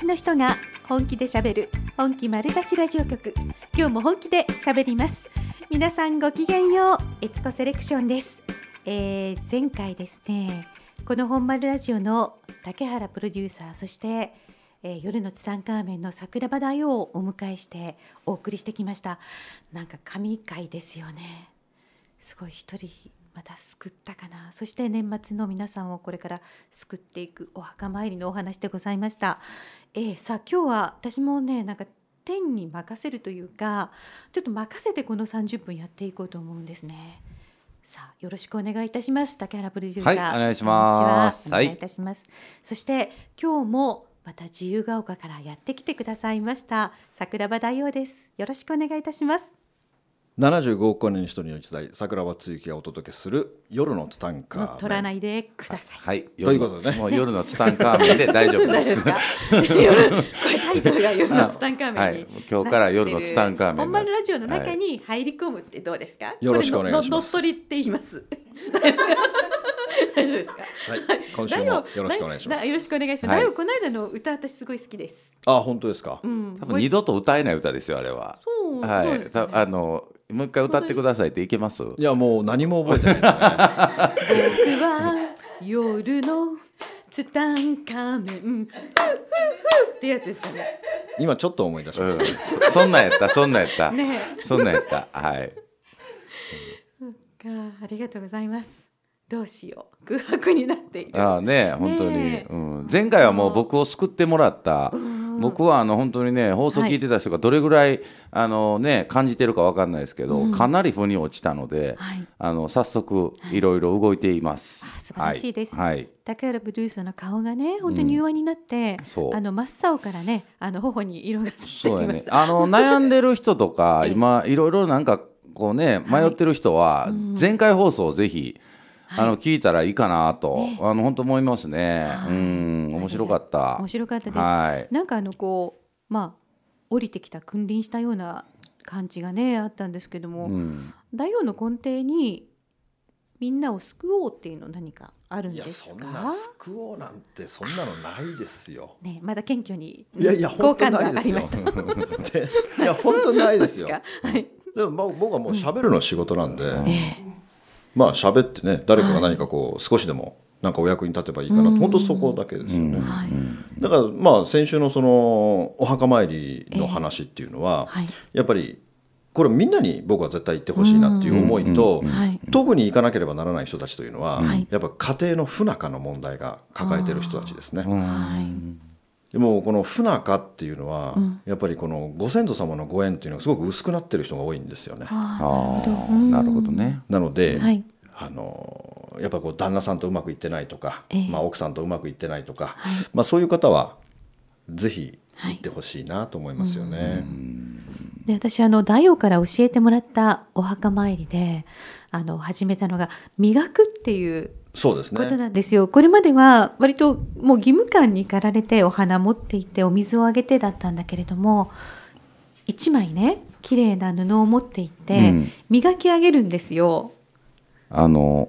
気の人が本気で喋る本気丸出しラジオ局。今日も本気で喋ります。皆さんごきげんよう。エツコセレクションです、えー前回ですねこの本丸ラジオの竹原プロデューサーそして、えー夜のツタンカーメンの桜庭大王をお迎えしてお送りしてきました。なんか神回ですよね。すごい一人また救ったかな。そして年末の皆さんをこれから救っていくお墓参りのお話でございました、えーさあ今日は私もねなんか天に任せるというかちょっと任せてこの30分やっていこうと思うんですね。さあよろしくお願いいたします。竹原プロデューサー。はいお願いします。お願いいたします、そして今日もまた自由が丘からやってきてくださいました。桜庭大王です。よろしくお願いいたします75億年に一人の一代桜庭つゆきがお届けする夜のツタンカーメン。取らないでください。はい。ということでね。もう夜のツタンカーメンで大丈夫で。大丈夫です。すか夜これタイトルが夜のツタンカーメンに、はい今日から夜のツタンカーメンの本丸ラジオの中に入り込むってどうですか、よろしくお願いします。これのの乗っ取りって言います 大丈夫ですか？はい今週もよろしくお願いしますだよろしくお願いします。はいだよこの間の歌私すごい好きです。あ本当ですか、うん。多分二度と歌えない歌ですよあれは。そうはい。そうですねたあのもう一回歌ってくださいっていけます？いやもう何も覚えてないですね 僕は夜のツタンカーメンってやつですかね。今ちょっと思い出しうんました、。そそんなんやったそんなんやった。ねそんなんやった。はい。え。からありがとうございます。どうしよう。空白になっている。ああね本当に、うん、前回はもう僕を救ってもらった、僕はあの本当にね放送聞いてた人がどれぐらい、あのね感じてるかわかんないですけど、かなり腑に落ちたので、はい。あの早速い。ろいろ動いています。あ素晴らしいです。はい。はい。竹原プロデューサーの顔がね本当に柔和になって、そう。あの真っ青からねあの頬に色がついてまし。た。あの悩んでる人とか ええ。今いろいろなんかこうね迷ってる人は前回放送をぜひ、あの聞いたらいいかなと、あの本当思いますね。はい。うん面白かった。面白かったです。はい。なんかあのこうまあ降りてきた君臨したような感じがねあったんですけども、うん。大王の根底にみんなを救おうっていうの何かあるんいやですか？そんな救おうなんてそんなのないですよ。ねまだ謙虚にいやいや 好感度本当ないですよ。がありました。でいや本当ないですよ。かはい。でもまあ僕はもう喋るの仕事なんで、えまあ喋ってね誰かが何かこう少しでもなんかお役に立てばいいかなと、本当そこだけですよね、えはい。だからまあ先週のそのお墓参りの話っていうのは、はい。やっぱりこれみんなに僕は絶対行ってほしいなっていう思いと、はい。特に行かなければならない人たちというのは、はい。やっぱ家庭の不仲の問題が抱えている人たちですね。はいでもこの不仲っていうのは、やっぱりこのご先祖様のご縁っていうのがすごく薄くなってる人が多いんですよね。あなるほど。ね。なので、はい。あのやっぱこう旦那さんとうまくいってないとか、ええ。まあ、奥さんとうまくいってないとか、はい。まあ、そういう方はぜひはい。行ってほしいなと思いますよね。で私あの大王から教えてもらったお墓参りであの始めたのが磨くっていうそうですことねなんですよ。これまでは割ともう義務感に駆られてお花持って行ってお水をあげてだったんだけれども一枚ね綺麗な布を持って行って、うん。磨き上げるんですよ。あの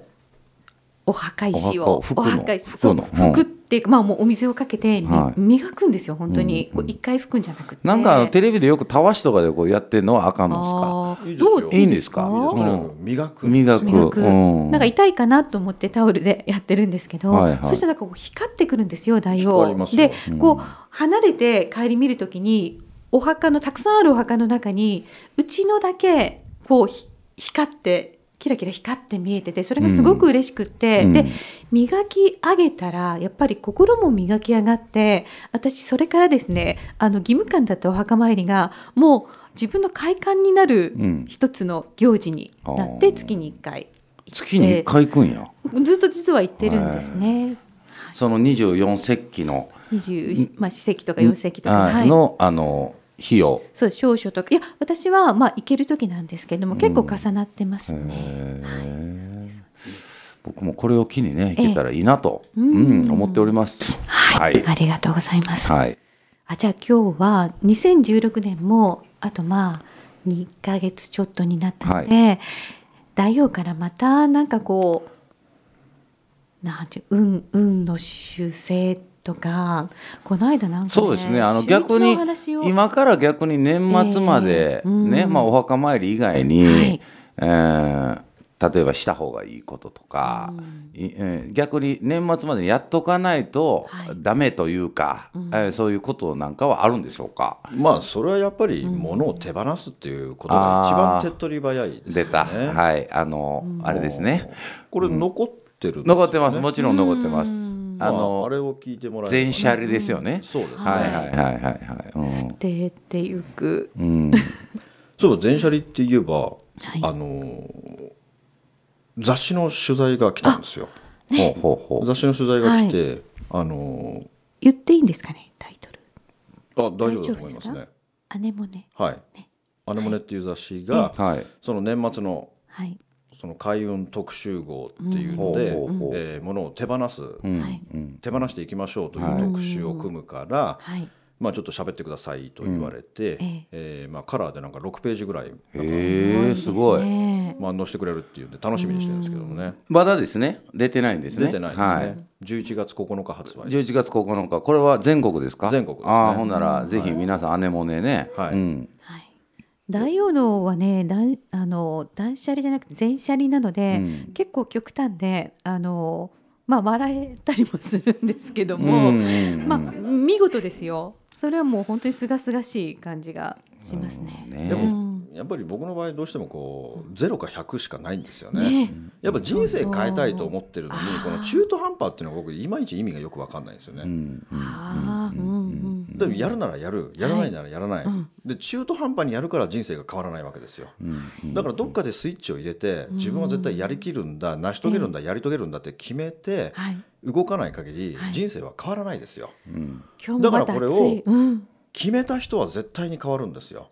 お墓石を。お墓石そう拭くの。拭くっていうかまあもうお水をかけてみ、はい。磨くんですよ本当に、こう一回拭くんじゃなくて。なんかテレビでよくたわしとかでこうやってるのはあかんのですよ。どう？いいんですか？磨く。磨く。磨く、うん。なんか痛いかなと思ってタオルでやってるんですけど、はいはい。そしたらなんかこう光ってくるんですよ大王光りますよ。で、こう離れて帰り見るときにお墓のたくさんあるお墓の中にうちのだけこうひ光ってキラキラ光って見えててそれがすごく嬉しくって、うん。で磨き上げたらやっぱり心も磨き上がって私それからですねあの義務感だったお墓参りがもう自分の快感になるうん。一つの行事になって月に1回月に1回行くんや。ずっと実は行ってるんですね。その24節気の20まあ、四石とか四石とか、あはい、のあの日をそう少々とか。いや私はまあ行ける時なんですけども結構重なってますね。僕もこれを機にね行けたらいいなと、えうん思っております。はい、はい。ありがとうございます。はい。あじゃあ今日は2016年もあとまあ2ヶ月ちょっとになったので、大王からまたなんかこうなんて運運の修正とかこの間なんか、ね、そうですね。あの逆に今から逆に年末までね、えー、まあ、お墓参り以外に、はい、えー例えばした方がいいこととか、うん、えー、逆に年末までやっとかないとダメというか、はい、えー、そういうことなんかはあるんでしょうか、まあそれはやっぱり物を手放すっていうことが一番手っ取り早いですよね。出た。はい。あの、うん、あれですね。これ残ってる、ね、残ってます。もちろん残ってます。あの、まあ、あれを聞いてもらえ全シャリですよね。そうですね。はいはいはいはいはい。うん、捨てていく。うん。そう全シャリって言えば、はい、あの雑誌の取材が来たんですよ。ほうほうほう雑誌の取材が来て、はい、あの言っていいんですかねタイトル。あ大丈夫だと思いますね。アネモネ。はい。ね、アネモネっていう雑誌が、はい、その年末の、はい、その開運特集号っていうので、うん、えー、ものを手放す、うん、手放していきましょうという特集を組むから、はい、まあ、ちょっと喋ってくださいと言われて、うん、ええ。ー、まあ、カラーでなんか6ページぐらいへすごい、まあ、載せてくれるっていうんで楽しみにしてるんですけどもね。まだですね。出てないんですね。出てないですね、はい、11月9日発売11月9日。これは全国ですか？全国です、ね、ああほんなら、ぜひ皆さん姉もねね。はい、うん大王のはね断あの断捨離じゃなくて全捨離なので、うん、結構極端であのまあ笑えたりもするんですけども、まあ見事ですよ。それはもう本当に清々しい感じがしますね。ね。でもやっぱり僕の場合どうしてもこうゼロか100しかないんですよね。ね。やっぱ人生変えたいと思ってるのにこの中途半端っていうのは僕いまいち意味がよく分かんないんですよね。でもやるならやるやらないならやらない、はい、で中途半端にやるから人生が変わらないわけですよ。だからどっかでスイッチを入れて自分は絶対やりきるんだ成し遂げるんだやり遂げるんだって決めて、動かない限り人生は変わらないですよ。だからこれを決めた人は絶対に変わるんですよ。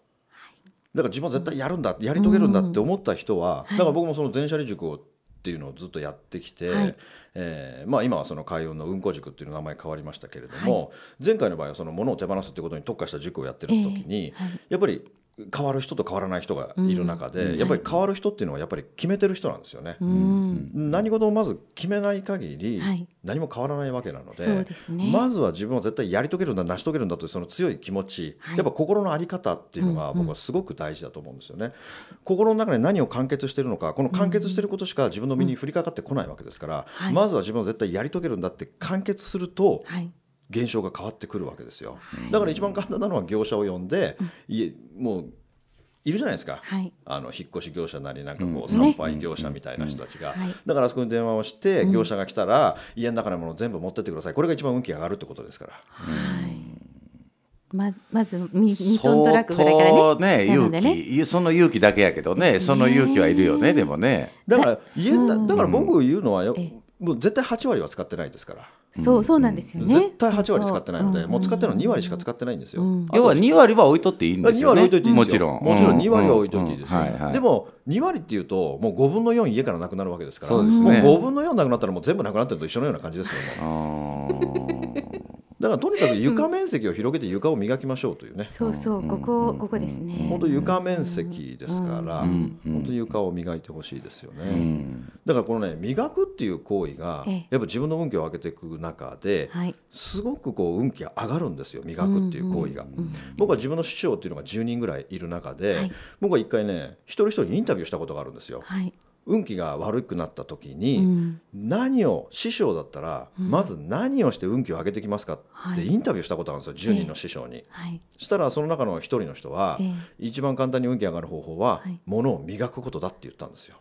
だから自分は絶対やるんだやり遂げるんだって思った人は、だから僕もその全社理塾をっていうのをずっとやってきて、はい、えー、まあ、今はその海運の運行塾っていう名前変わりましたけれども、はい、前回の場合はその物を手放すっていうことに特化した塾をやってる時に、えーはい、やっぱり変わる人と変わらない人がいる中で、うん、やっぱり変わる人っていうのはやっぱり決めてる人なんですよね。うん、何事もまず決めない限り何も変わらないわけなのでまずは自分は絶対やり遂げるんだ成し遂げるんだというその強い気持ち、はい、やっぱ心の在り方っていうのが僕はすごく大事だと思うんですよね。心の中で何を完結しているのかこの完結していることしか自分の身に降りかかってこないわけですから、うん、まずは自分は絶対やり遂げるんだって完結すると、現象が変わってくるわけですよ。だから一番簡単なのは業者を呼んで、いもういるじゃないですか、はい、あの引っ越し業者なりなんかこう参拝業者みたいな人たちが、だからあそこに電話をして業者が来たら、家の中のもの全部持ってってください。これが一番運気上がるってことですから。はい。ままず 2, トントラックぐらいからね。ね勇気、ね、その勇気だけやけどね。その勇気はいるよねでもね。だから家だから僕言うのはよ、もう絶対8割は使ってないですから。そうそうなんですよね。絶対8割使ってないので、もう使ってるの2割しか使ってないんですよ。要は2割は置いとっていいんですよね。2割置いといていいもちろん。もちろん2割は置いといていいですよ。でも2割っていうともう5分の4家からなくなるわけですから、もう5分の4なくなったらもう全部なくなってると一緒のような感じですよね。だからとにかく床面積を広げて床を磨きましょうというね。そうそうここここですね。本当床面積ですから、本当に床を磨いてほしいですよね。だからこのね磨くっていう行為がやっぱ自分の運気を上げていく中で、すごくこう運気が上がるんですよ磨くっていう行為が。僕は自分の師匠っていうのが10人ぐらいいる中で、僕は一回ね一人一人インタビューしたことがあるんですよ。運気が悪くなった時に、何を師匠だったら、まず何をして運気を上げてきますかってインタビューしたことあるんですよ、10人の師匠に。そしたらその中の1人の人は、一番簡単に運気上がる方法は、物を磨くことだって言ったんですよ。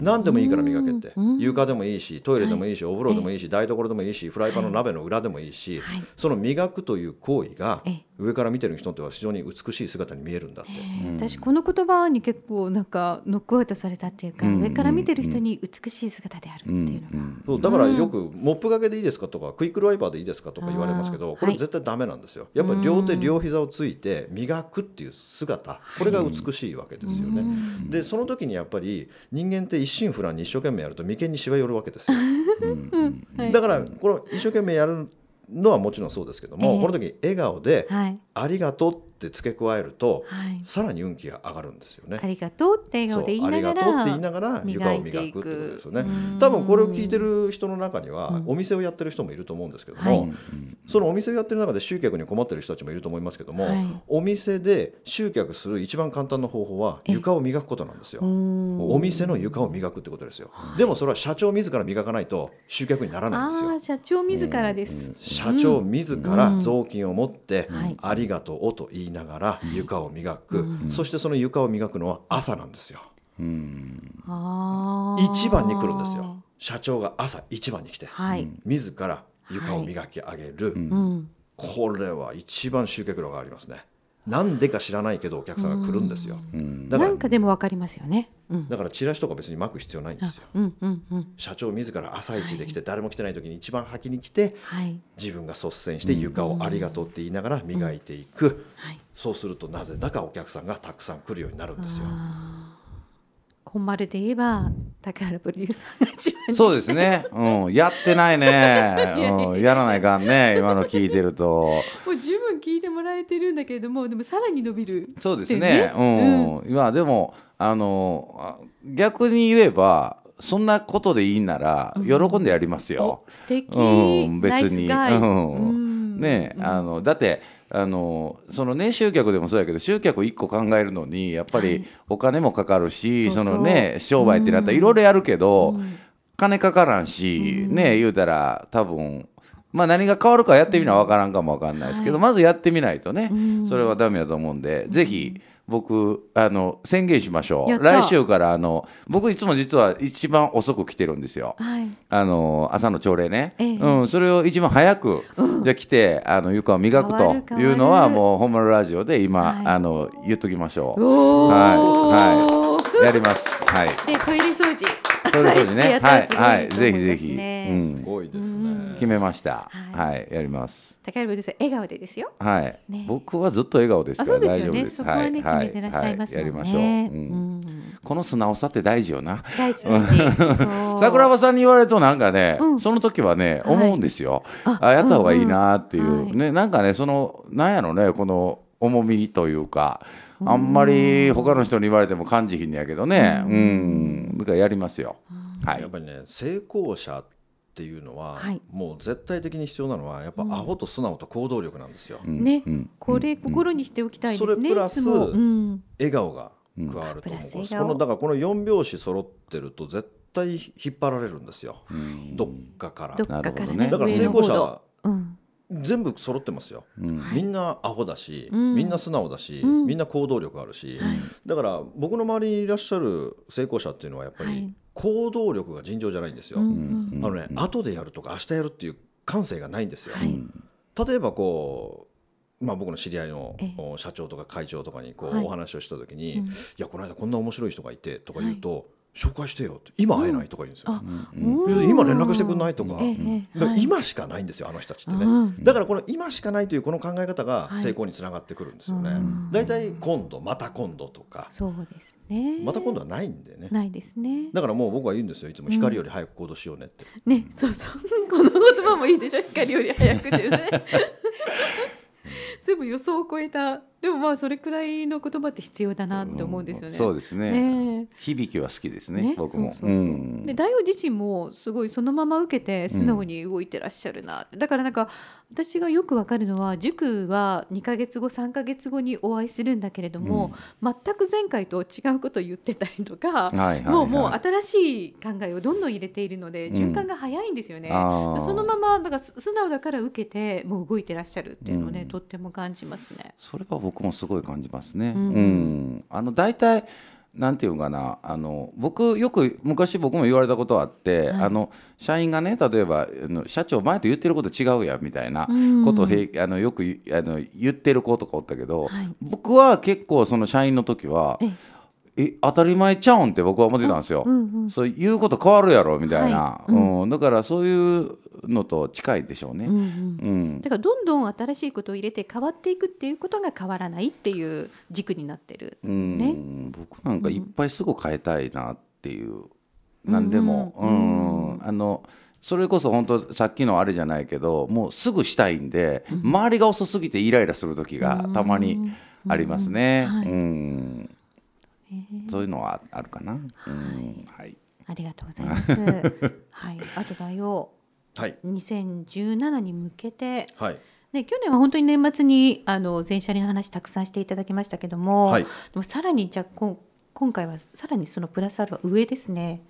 何でもいいから磨けって床でもいいしトイレでもいいしお風呂でもいいし台所でもいいしフライパンの鍋の裏でもいいしその磨くという行為が上から見てる人にとっては非常に美しい姿に見えるんだって。私この言葉に結構なんかノックアウトされたっていうか上から見てる人に美しい姿であるっていうのが。そうだからよくモップがけでいいですかとかクイックルワイパーでいいですかとか言われますけどこれ絶対ダメなんですよ。やっぱり両手両膝をついて磨くっていう姿。これが美しいわけですよね。でその時にやっぱり人間って一心不乱に一生懸命やると眉間にしわ寄るわけですよ、だからこの一生懸命やるのはもちろんそうですけども、えー、この時笑顔でありがとうって付け加えると、はい、さらに運気が上がるんですよね。ありがとうって笑顔で言いながら、ありがとうって言いながら床を磨くってことですよね。多分これを聞いてる人の中には、お店をやってる人もいると思うんですけども、はい、そのお店をやってる中で集客に困ってる人たちもいると思いますけども、はい、お店で集客する一番簡単な方法は床を磨くことなんですよ。お店の床を磨くってことですよ。でもそれは社長自ら磨かないと集客にならないんですよ。社長自らです。社長自ら雑巾を持って、ありがとうと言いながら床床を磨く、うん、そしてその床を磨くのは朝なんですよ。うん、一番に来るんですよ。社長が朝一番に来て、はい、自ら床を磨き上げる、はい、これは一番集客量がありますね。なんでか知らないけどお客さんが来るんですよ。だからなんかでもわかりますよね。だからチラシとか別に巻く必要ないんですよ。うんうんうん、社長自ら朝一で来て、誰も来てない時に一番先に来て、はい、自分が率先して床をありがとうって言いながら磨いていく、はい、そうするとなぜだかお客さんがたくさん来るようになるんですよ。本丸で言えば竹原プロデューサーが一番そうですね、うん、やってないね、うん、やらないかんね。今の聞いてると。もう十分聞いてもらえてるんだけれどもでもさらに伸びる、そうですね、うん、うん、今でもあの逆に言えばそんなことでいいなら喜んでやりますよ、うん、素敵、うん、別に、うん、ね、あのだってあのそのね集客でもそうやけど集客1個考えるのにやっぱりお金もかかるし、はい、そのね商売ってなったらいろいろやるけど、うん、金かからんし、うん、ね言うたら多分まあ何が変わるかやってみな分からんかも分かんないですけど、はい、まずやってみないとね、うん、それはダメだと思うんで、是非僕あの宣言しましょう。来週からあの僕いつも実は一番遅く来てるんですよ、はい、あの朝の朝礼ね、ええ、うん、それを一番早く、うん、じゃ来てあの床を磨くというのはもう本物ラジオで今、はい、あの言っときましょう。はい。はい。やります。はい。でトイレ掃除トイレ掃除ね。はいはいぜひぜひ、うん、すごいですね。決めました。はい、やります。高原さん笑顔でですよ。はい、僕はずっと笑顔ですから大丈夫です。そこはね決めてらっしゃいますやりましょう、うん。この素直さって大事よな。大事大事。桜庭さんに言われるとなんかね、その時はね思うんですよ。あやった方がいいなっていう。ねなんかねそのなんやろねこの重みというかあんまり他の人に言われても感じひんやけどね。うんだからやりますよ、はい、やっぱりね成功者っていうのは、はい、もう絶対的に必要なのはやっぱアホと素直と行動力なんですよ。うん、ね、うん、これ心にしておきたいですね。それプラス、笑顔が加わると思う。このだからこの四拍子揃ってると絶対引っ張られるんですよ。どっかから。どっかからね。だから成功者は、全部揃ってますよ、うん、みんなアホだし、うん、みんな素直だし、うん、みんな行動力あるし、はい、だから僕の周りにいらっしゃる成功者っていうのはやっぱり行動力が尋常じゃないんですよ。あのね、後でやるとか明日やるっていう感性がないんですよ。はい、例えばこうまあ、僕の知り合いの社長とか会長とかにこうお話をした時に「いやこの間こんな面白い人がいて」とか言うと紹介してよって今会えないとか言うんですよ、うん、今連絡してくんないとか,、今しかないんですよあの人たちってね、だからこの今しかないというこの考え方が成功につながってくるんですよね。大体、今度また今度とか。そうですね。また今度はないんでね。ないですね。だからもう僕は言うんですよいつも光より早く行動しようねって、ねそうそう。この言葉もいいでしょ？光より早くってね 全部予想を超えたでもまあそれくらいの言葉って必要だなって思うんですよね。うん、そうですね。ね響きは好きですね。ね僕も。そうそうそううん、で大王自身もすごいそのまま受けて素直に動いてらっしゃるな、うん、だからなんか私がよくわかるのは塾は2か月後3か月後にお会いするんだけれども、うん、全く前回と違うことを言ってたりとか、はいはいはい、もうもう新しい考えをどんどん入れているので循環が早いんですよね。そのままだから素直だから受けてもう動いてらっしゃるっていうのをね、とっても感じますね。それは僕もすごい感じますね。うん、うん、あの大体なんていうかな。あの僕よく昔僕も言われたことあって、はい、あの社員がね例えば社長前と言ってること違うやみたいなことを、うん、あのよくあの言ってる子とかおったけど、はい、僕は結構その社員の時は。え当たり前ちゃうんって僕は思ってたんですよ。うんうん、そういうこと変わるやろみたいな、はい、うん、だからそういうのと近いでしょうね、うん、うん、だからどんどん新しいことを入れて変わっていくっていうことが変わらないっていう軸になってる、ね、僕なんかいっぱいすぐ変えたいなっていう、うん、何でも、うん。あのそれこそ本当さっきのあれじゃないけどもうすぐしたいんで、周りが遅すぎてイライラする時がたまにありますね。うん、はい。うん。そういうのはあるかな。うん、はい。ありがとうございます。はい。あとだよ。はい。2017に向けて。はい。ね、去年は本当に年末にあの全車輪の話たくさんしていただきましたけども、はい、でもさらにじゃあこ今回はさらにそのプラスアルファ上ですね。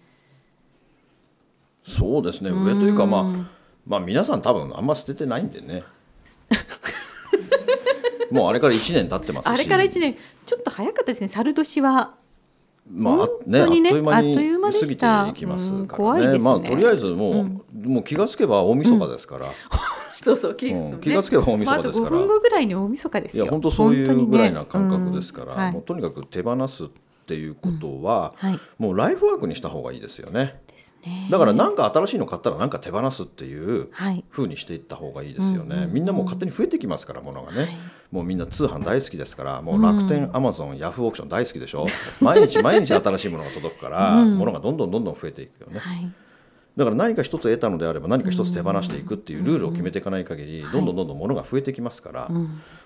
そうですね上というかまあまあ皆さん多分あんま捨ててないんでねもうあれから1年経ってますあれから1年ちょっと早かったですね猿年はまあね、ね、あっという間に過ぎていきますからね、ね、まあとりあえずもう、うん、もう気がつけば大晦日ですから、うん。そうそう気,、うん、気がつけば大晦日ですから、まあ、あ分後ぐらいに大晦日ですよ。いや本当そういうぐらいな感覚ですから、ねうん、もうとにかく手放すっていうことは、はい、もうライフワークにした方がいいですよね。ね。だから何か新しいの買ったら何か手放すっていうふうにしていった方がいいですよね、みんなもう勝手に増えてきますからものがね、はい、もうみんな通販大好きですからもう楽天、アマゾンヤフーオークション大好きでしょ？毎日毎日新しいものが届くから、ものがどんどんどんどん増えていくよね。はい。だから何か一つ得たのであれば何か一つ手放していくっていうルールを決めていかない限りどんどんどんどん物が増えてきますから、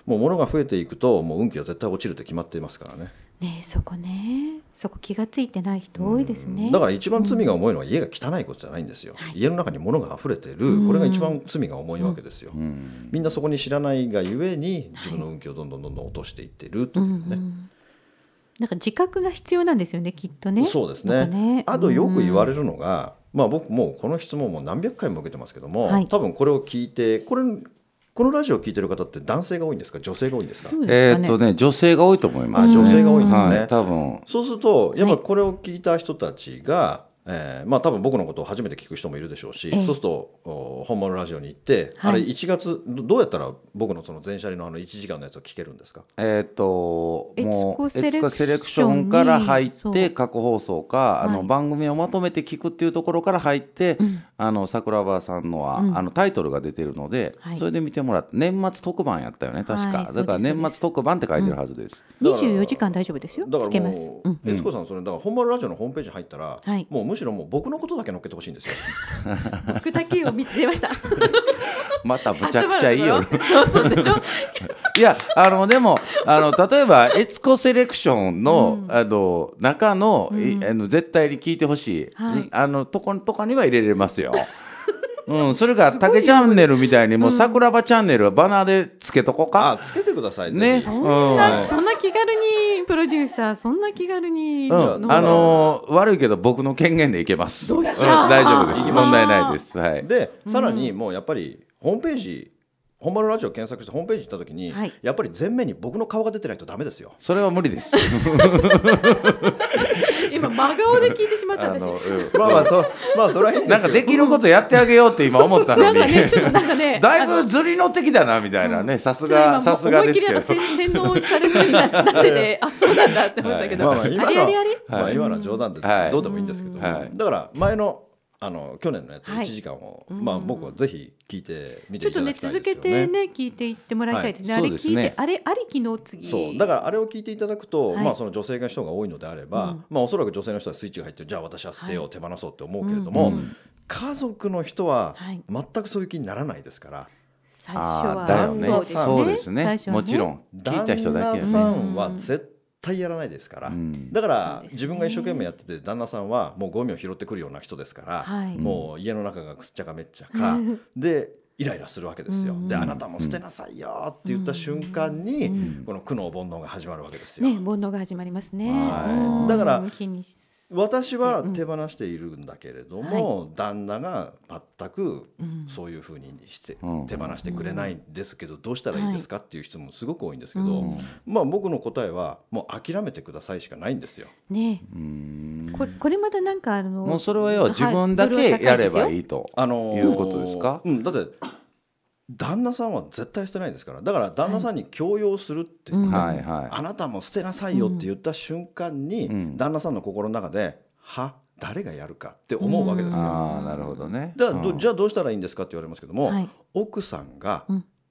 もう物が増えていくともう運気は絶対落ちるって決まっていますからね。ねそこね。そこ気が付いてない人多いですね、だから一番罪が重いのは家が汚いことじゃないんですよ、うん、家の中に物が溢れてる。これが一番罪が重いわけですよ、うん、みんなそこに知らないがゆえに自分の運気をどんどんどんどん落としていってるというね、うんうんなんか自覚が必要なんですよねきっとね。そうですね。ね。あとよく言われるのが、まあ僕もこの質問も何百回も受けてますけども、はい、多分これを聞いてこれこのラジオを聞いてる方って男性が多いんですか？女性が多いんですか、ね、えー、っとね女性が多いと思います、女性が多いんですね、はい、多分。そうするとやっぱこれを聞いた人たちが、えー、まあ多分僕のことを初めて聞く人もいるでしょうし、えー、そうすると本物ラジオに行って、はい、あれ1月どうやったら僕のその全車輪のあの1時間のやつを聞けるんですか？えー、っともうエツコセレクションから入って過去放送か、あの番組をまとめて聞くっていうところから入って、うん、あの桜庭さんのは、うん、あのタイトルが出てるので、はい、それで見てもらって年末特番やったよね確か、はい、だから年末特番って書いてるはずです、うん、24時間大丈夫ですよだからもう、うん、エツコさんそれだから本丸ラジオのホームページ入ったら、はい、もうむしろもう僕のことだけ載っけてほしいんですよ。僕だけを見てました。またむちゃくちゃいいよ いやあのでもあの例えばエツコセレクションの,、あの中の,、あの絶対に聞いてほしい、あのとことかには入れれますよ。うん、それが竹チャンネルみたいにもう桜庭チャンネルはバナーでつけとこか。あ、つけてくださいね。そんな、そんな気軽にプロデューサーそんな気軽に、うん、あのー、悪いけど僕の権限でいけます。うん、大丈夫です。問題ないです。はい。で、さらにもうやっぱりホームページ本丸ラジオ検索してホームページ行った時に、はい、やっぱり前面に僕の顔が出てないとダメですよそれは無理です 今真顔で聞いてしまった私、うん、まあまあそまあそれはいいなんかできることやってあげようって今思ったのに。なんかねちょっとなんかね だいぶずりの的だなみたいなねさすがさすがですけど。洗脳されそうになってて あそうなんだって思ったけど、はい、まあまあ今のあり？まあ今の冗談でどうでもいいんですけど、はい、だから前のあの去年のやつ1時間を、はい、まあ僕はぜひ聞いてみていただきたいですよね。ちょっとね続けてね聞いていってもらいたいですね。はい、あれ聞いて、ね、あれありきの次。そう。だからあれを聞いていただくと、はい、まあその女性が人が多いのであれば、うん、まあおそらく女性の人はスイッチが入ってじゃあ私は捨てよう、手放そうって思うけれども、うん。うん、家族の人は全くそういう気にならないですから。最初はだよね。そうですね。ね。もちろん。聞いた人だけ、ね、旦那さんは絶対やらないですから、うん、だから自分が一生懸命やってて旦那さんはもうゴミを拾ってくるような人ですから、はい、もう家の中がくっちゃかめっちゃかでイライラするわけですよ。であなたも捨てなさいよって言った瞬間に、この苦悩煩悩が始まるわけですよ。ね、煩悩が始まりますね。はい、だから私は手放しているんだけれども、うん、旦那が全くそういうふうにして、うん、手放してくれないんですけど、どうしたらいいですかっていう質問すごく多いんですけど、うん、まあ僕の答えはもう諦めてくださいしかないんですよ。ね。これこれまたなんかあのもうそれは要は自分だけやればいいということですか、うん、だって旦那さんは絶対捨てないですから。だから旦那さんに強要するって。いう、はい、あなたも捨てなさいよって言った瞬間に、うん、旦那さんの心の中で「は誰がやるか?」って思うわけですよ。あなるほどね。じゃあどうしたらいいんですかって言われますけども、はい、奥さんが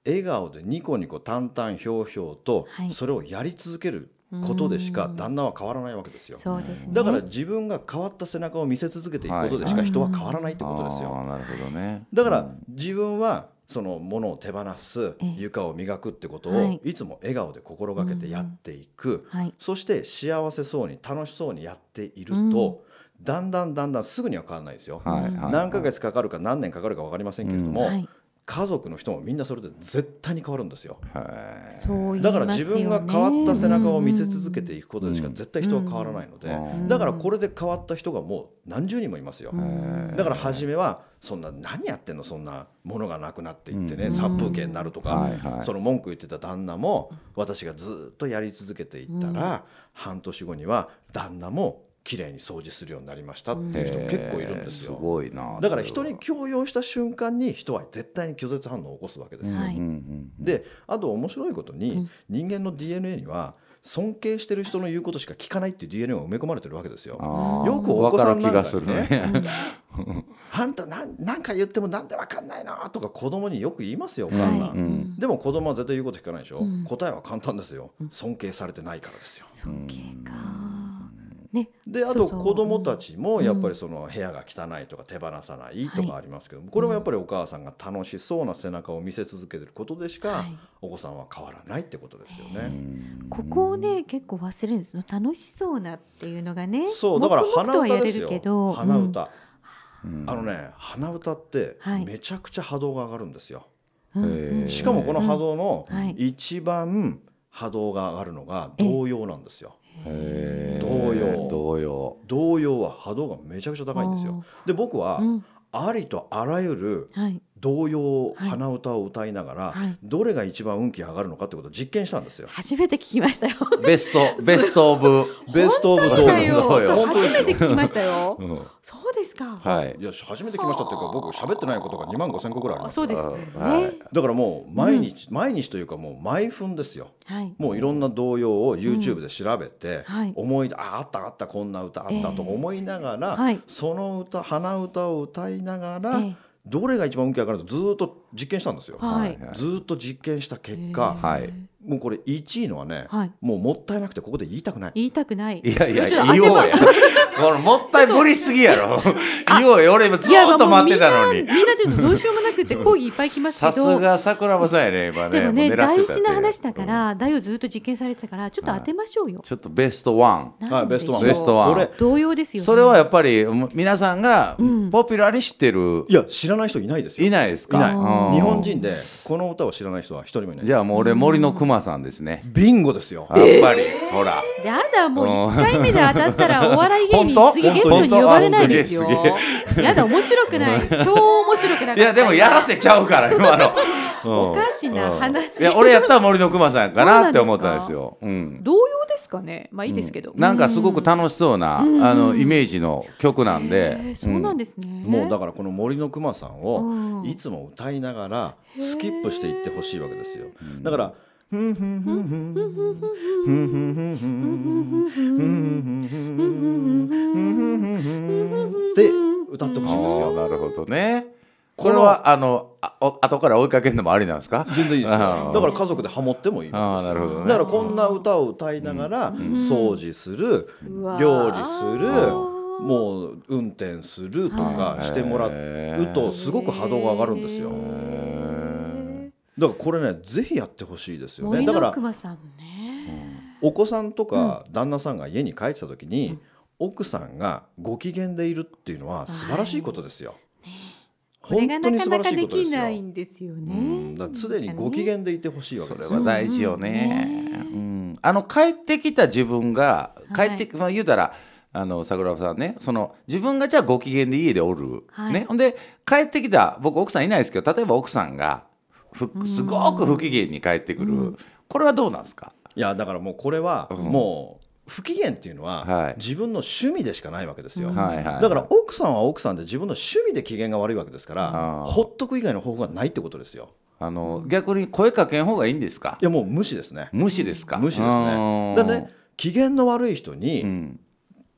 笑顔でニコニコ淡々ひょうひょうとそれをやり続けることでしか旦那は変わらないわけですよ。そうですね、だから自分が変わった背中を見せ続けていくことでしか人は変わらないってことですよ。なるほどね。だから自分はそのものを手放す床を磨くってことをい。つも笑顔で心がけてやっていく、そして幸せそうに楽しそうにやっていると、だんだんだんだんすぐには変わらないですよ、何ヶ月かかるか何年かかるか分かりませんけれども、家族の人もみんなそれで絶対に変わるんですよ。だから自分が変わった背中を見せ続けていくことでしか絶対人は変わらないので、だからこれで変わった人がもう何十人もいますよ。だから初めはそんな何やってんのそんなものがなくなっていってね、殺風景になるとか、その文句言ってた旦那も私がずっとやり続けていったら、半年後には旦那も綺麗に掃除するようになりましたっていう人結構いるんですよ。すごいなだから人に強要した瞬間に人は絶対に拒絶反応を起こすわけですよ。はい、であと面白いことに、人間の DNA には尊敬してる人の言うことしか聞かないっていう DNA が埋め込まれてるわけですよ。よくお子さんなんかにね「あんたなんなんか言ってもなんでわかんないな」とか子供によく言いますよお母さん、はいうん、でも子供は絶対言うこと聞かないでしょ、うん、答えは簡単ですよ。尊敬されてないからですよ。尊敬かね、であと子どもたちもやっぱりその部屋が汚いとか手放さないとかありますけども、これもやっぱりお母さんが楽しそうな背中を見せ続けてることでしかお子さんは変わらないってことですよね。ここをね結構忘れるんです。楽しそうなっていうのがねそうだから鼻歌ですよ。鼻歌、あのね鼻歌ってめちゃくちゃ波動が上がるんですよ。しかもこの波動の一番波動が上がるのが童謡なんですよ。童謡童謡童謡は波動がめちゃくちゃ高いんですよ。で僕は、ありとあらゆる童謡、鼻歌を歌いながら、どれが一番運気上がるのかってことを実験したんですよ。初めて聞きましたよ。ベストベストオブ ベストオブ童謡。初めて聞きましたよ。そうですか？はい。いや初めて聞きましたっていうか僕喋ってないことが2万5千個ぐらいあります。そうですね。だからもう毎日、毎日というかもう毎分ですよ。もういろんな童謡を YouTube で調べて、思いああったあったこんな歌あったと思いながら、その歌鼻歌を歌いながら。どれが一番運気上がるとずっと実験したんですよ、はい、ずっと実験した結果、はい、もうこれ1位のはね、はい、もうもったいなくてここで言いたくない。言いたくない。いやいや言おうや。このもったいぶりすぎやろ。言おうよ俺もずっと待ってたのに。みんなちょっとどうしようもなくて講義いっぱい来ますけど。さすが桜庭さんやね今ね。でもね大事な話だから大をずっと実験されてたからちょっと当てましょうよ、ちょっとベストワン。はいベストワン。ベストワン。これ同様ですよ、それはやっぱり皆さんがポピュラーに知ってる、いや知らない人いないですよ。いないですか？いない日本人でこの歌を知らない人は一人もいないじゃあもう俺森の熊さんですね、ビンゴですよ。やっぱり、ほら。やだもう1回目で当たったら お笑い芸人次ゲストに呼ばれないですよ。やだ面白くない。超面白くないいやでもやらせちゃうから今のおかしな話。いや俺やったら森の熊さんかなって思ったんですよ。同様ですか？ね？まあいいですけど。なんかすごく楽しそうなあのイメージの曲なんで。そうなんですね。もうだからこの森の熊さんをいつも歌いながらスキップしていってほしいわけですよ。だからふんふんふんふんふんふんふんふんふんふんふんふんって歌ってほしいんですよ。なるほどね。これはあのあ後から追いかけるのもありなんですか？全然いいですよ。だから家族でハモってもいい。あなるほど、ね、だからこんな歌を歌いながら掃除する、料理するもう運転するとかしてもらうとすごく波動が上がるんですよ。だからこれねぜひやってほしいですよね。だからお子さんとか旦那さんが家に帰ってた時に、うん、奥さんがご機嫌でいるっていうのは素晴らしいことですよ。はい本当に素晴らしいことですよ。ん。ですよね。だ常にご機嫌でいてほしいわけですよ。それは大事よね。うん、あの帰ってきた自分が帰って、はい、まあ言うたら。あの桜庭さんねその自分がじゃあご機嫌で家でおる、はい、ね。ほんで帰ってきた僕奥さんいないですけど例えば奥さんがすごく不機嫌に帰ってくる、うん、これはどうなんですか？いやだからもうこれはもう不機嫌っていうのは自分の趣味でしかないわけですよ、はいはい、だから奥さんは奥さんで自分の趣味で機嫌が悪いわけですからほっとく以外の方法がないってことですよ。あの逆に声かけん方がいいんですか？いやもう無視ですね。無視ですか？無視ですね。だね機嫌の悪い人に、うん、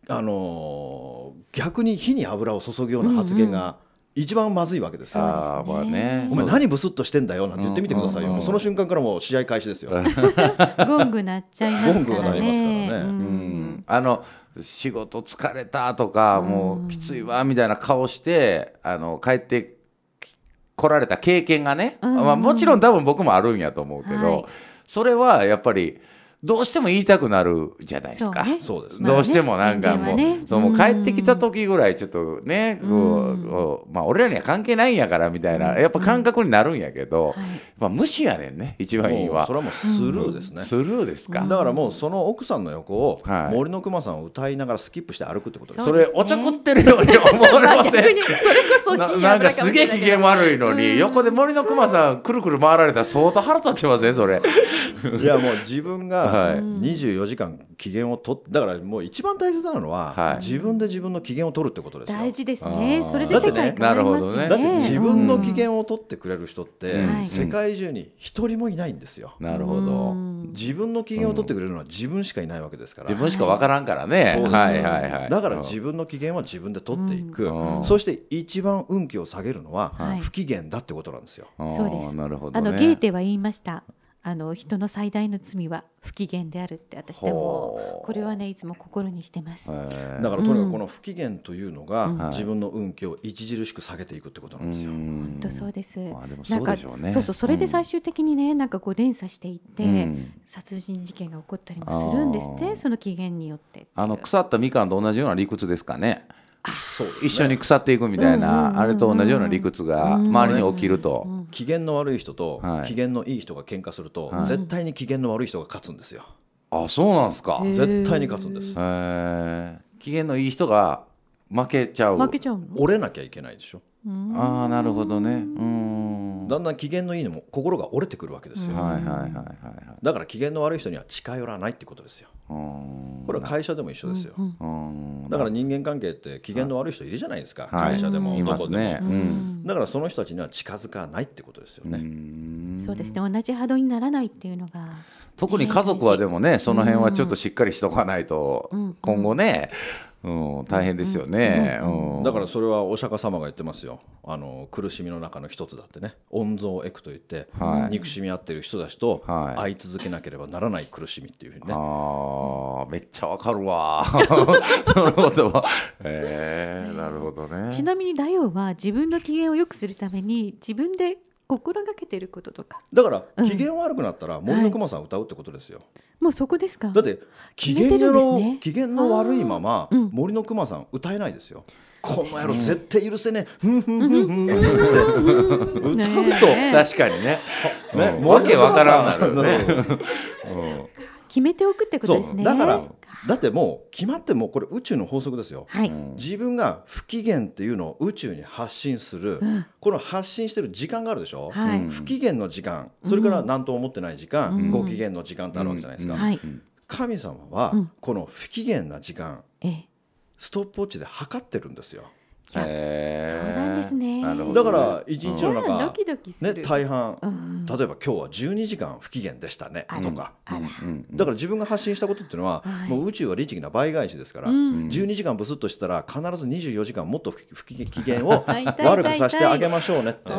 あの逆に火に油を注ぐような発言が、一番まずいわけですよ。あーまあね。お前何ブスッとしてんだよなんて言ってみてくださいよ。もうその瞬間からもう試合開始ですよ。ゴング鳴っちゃいますからゴングが鳴りね。ますから。ねうん。うん。あの仕事疲れたとか、もうきついわみたいな顔してあの帰ってき来られた経験がね、まあ、もちろん多分僕もあるんやと思うけど、はい。それはやっぱりどうしても言いたくなるじゃないですか。そうね。そうですね。どうしてもなんかもう,、まあね。そうもう帰ってきた時ぐらいちょっとね、こうこうまあ、俺らには関係ないんやからみたいな、やっぱ感覚になるんやけど、まあ、無視やねんね一番いいはもうそれはもうスルーですね。スルーですか、だからもうその奥さんの横をはい。森の熊さんを歌いながらスキップして歩くってことです。そそうですね。れおちょくってるように思われません。逆にそれこそななんかすげえ機嫌悪いのに、横で森の熊さんくるくる回られたら相当腹立ちません？それ。いやもう自分はがい。24時間機嫌を取ってだからもう一番大切なのは、はい。自分で自分の機嫌を取るってことですよ。大事ですあね。ー。それで世界変わりますよね。だってねだって自分の機うん嫌を取ってくれる人って、うん。世界中に一人もいないんですよ。なるほど。自分の機嫌を取ってくれるのは自分しかいないわけですから。自分しか分からんからね、そうですはいはいはい。だから自分の機嫌は自分で取っていく、う。ん。そして一番運気を下げるのははい。不機嫌だってことなんですよ。そうです。なるほど、ね、あのゲーテは言いました。あの人の最大の罪は不機嫌であるって私でもこれはねいつも心にしてます。えー。だからとにかくこの不機嫌というのがん。自分の運気を著しく下げていくってことなんですよ。本当そうです。まあでもそうなんかでしょうね。そうそうそれで最終的にね、なんかこう連鎖していって、うん。殺人事件が起こったりもするんですってその機嫌によって。あの腐ったみかんと同じような理屈ですかねそう。ね一緒に腐っていくみたいな、あれと同じような理屈が周りに起きると、機嫌の悪い人とはい。機嫌のいい人が喧嘩すると、はい。絶対に機嫌の悪い人が勝つんですよ。あそうなんですか、絶対に勝つんです。えー。機嫌のいい人が負けちゃう。負けちゃうの？折れなきゃいけないでしょ。ああなるほどね。うん。だん。だん機嫌のいいのも心が折れてくるわけですよ。はいはいはいはいはい。だから機嫌の悪い人には近寄らないってことですよ。うん。これは会社でも一緒ですよ。うんだから人間関係って機嫌の悪い人いるじゃないですか。はい。会社でもいどこでも。だからその人たちには近づかないってことですよね。そうですね。同じ波動にならないっていうのが特に家族はでもねその辺はちょっとしっかりしとかないと今後ね、うん、大変ですよね。うんだからそれはお釈迦様が言ってますよ。あの苦しみの中の一つだってね。温存エクといって、はい。憎しみ合ってる人たちとはい。会い続けなければならない苦しみっていうふうにね、あーめっちゃわかるわ。そのことはえー、なるほどね。ちなみにダヨは自分の機嫌を良くするために自分で心がけてることとか。だから機嫌悪くなったら森の熊さん歌うってことですよ、もうそこですか。だって機嫌の、機嫌の悪いまま、森の熊さん歌えないですよ。この野郎絶対許せねえ。ふんふんふんふんって歌うと、確かにね。ねうんわけわからんなるね。決めておくってことですね。そう。だからだってもう決まってもうこれ宇宙の法則ですよ、はい、自分が不機嫌っていうのを宇宙に発信する、この発信してる時間があるでしょ、はい。不機嫌の時間。それから何とも思ってない時間、ご機嫌の時間ってあるわけじゃないですか、はい。神様はこの不機嫌な時間ええ。ストップウォッチで測ってるんですよそうなんですね。だから一日の中、ドキドキする。ね、大半、例えば今日は12時間不機嫌でしたねとか、だから自分が発信したことっていうのは、もう宇宙は律儀な倍返しですから、12時間ブスッとしたら必ず24時間もっと不不機機嫌を悪くさせてあげましょうねって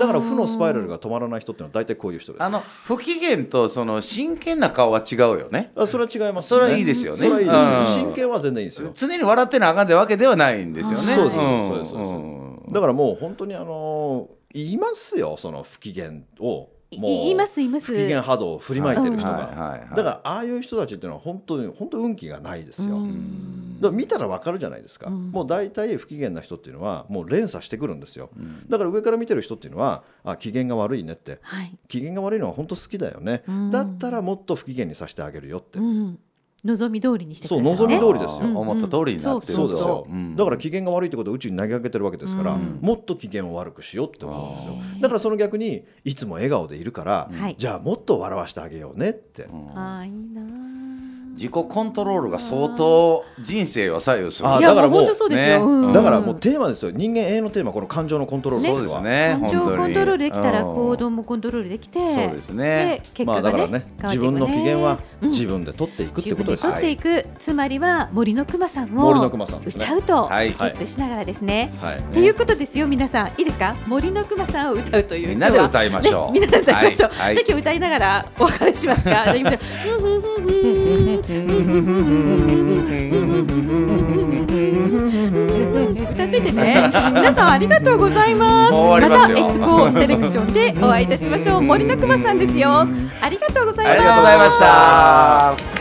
だーから負のスパイラルが止まらない人っていうのは大体こういう人です。あの不機嫌とその真剣な顔は違うよね。あそれは違いますそれはいいですよね。それはいいですようん。真剣は全然いいですよ。常に笑ってなあかんってわけではないんですよね。そうですんそうですそう。ですん。だからもう本当にあの言いますよその不機嫌をいます言います。不機嫌波動を振りまいてる人が。だからああいう人たちっていうのは本当に本当運気がないですよ。だ見たらわかるじゃないですか。もう大体不機嫌な人っていうのはもう連鎖してくるんですよ。だから上から見てる人っていうのはあ機嫌が悪いねって。はい、機嫌が悪いのは本当好きだよね。だったらもっと不機嫌にさせてあげるよって。うん、望み通りにしてそう望み通りですよ。思った通りになってるそうですよ、ん。だから機嫌が悪いってことを宇宙に投げかけてるわけですから、もっと機嫌を悪くしようって思うんですよ。だからその逆にいつも笑顔でいるから、はい。じゃあもっと笑わせてあげようねって、あーいいな自己コントロールが相当人生を左右する。いやだからもうね、うん、だからもうテーマですよ。人間永遠のテーマこの感情のコントロール、ね、そうですね感情をコントロールできたら行動もコントロールできてそうですね。結果が、ね、まあ、だからね自分の機嫌は自分で取っていくってことです、取っていく、つまりは森の熊さんを歌うとスキップしながらですね。はい。っていうことですよ皆さん。いいですか？森の熊さんを歌うというみんなで歌いましょう。みんなで歌いましょう。じゃあ今日歌いながらお別れしますか？じゃあいきましょう。歌っててね皆さんありがとうございますまたエツコセレクションでお会いいたしましょう森の熊さんですよありがとうございますありがとうございました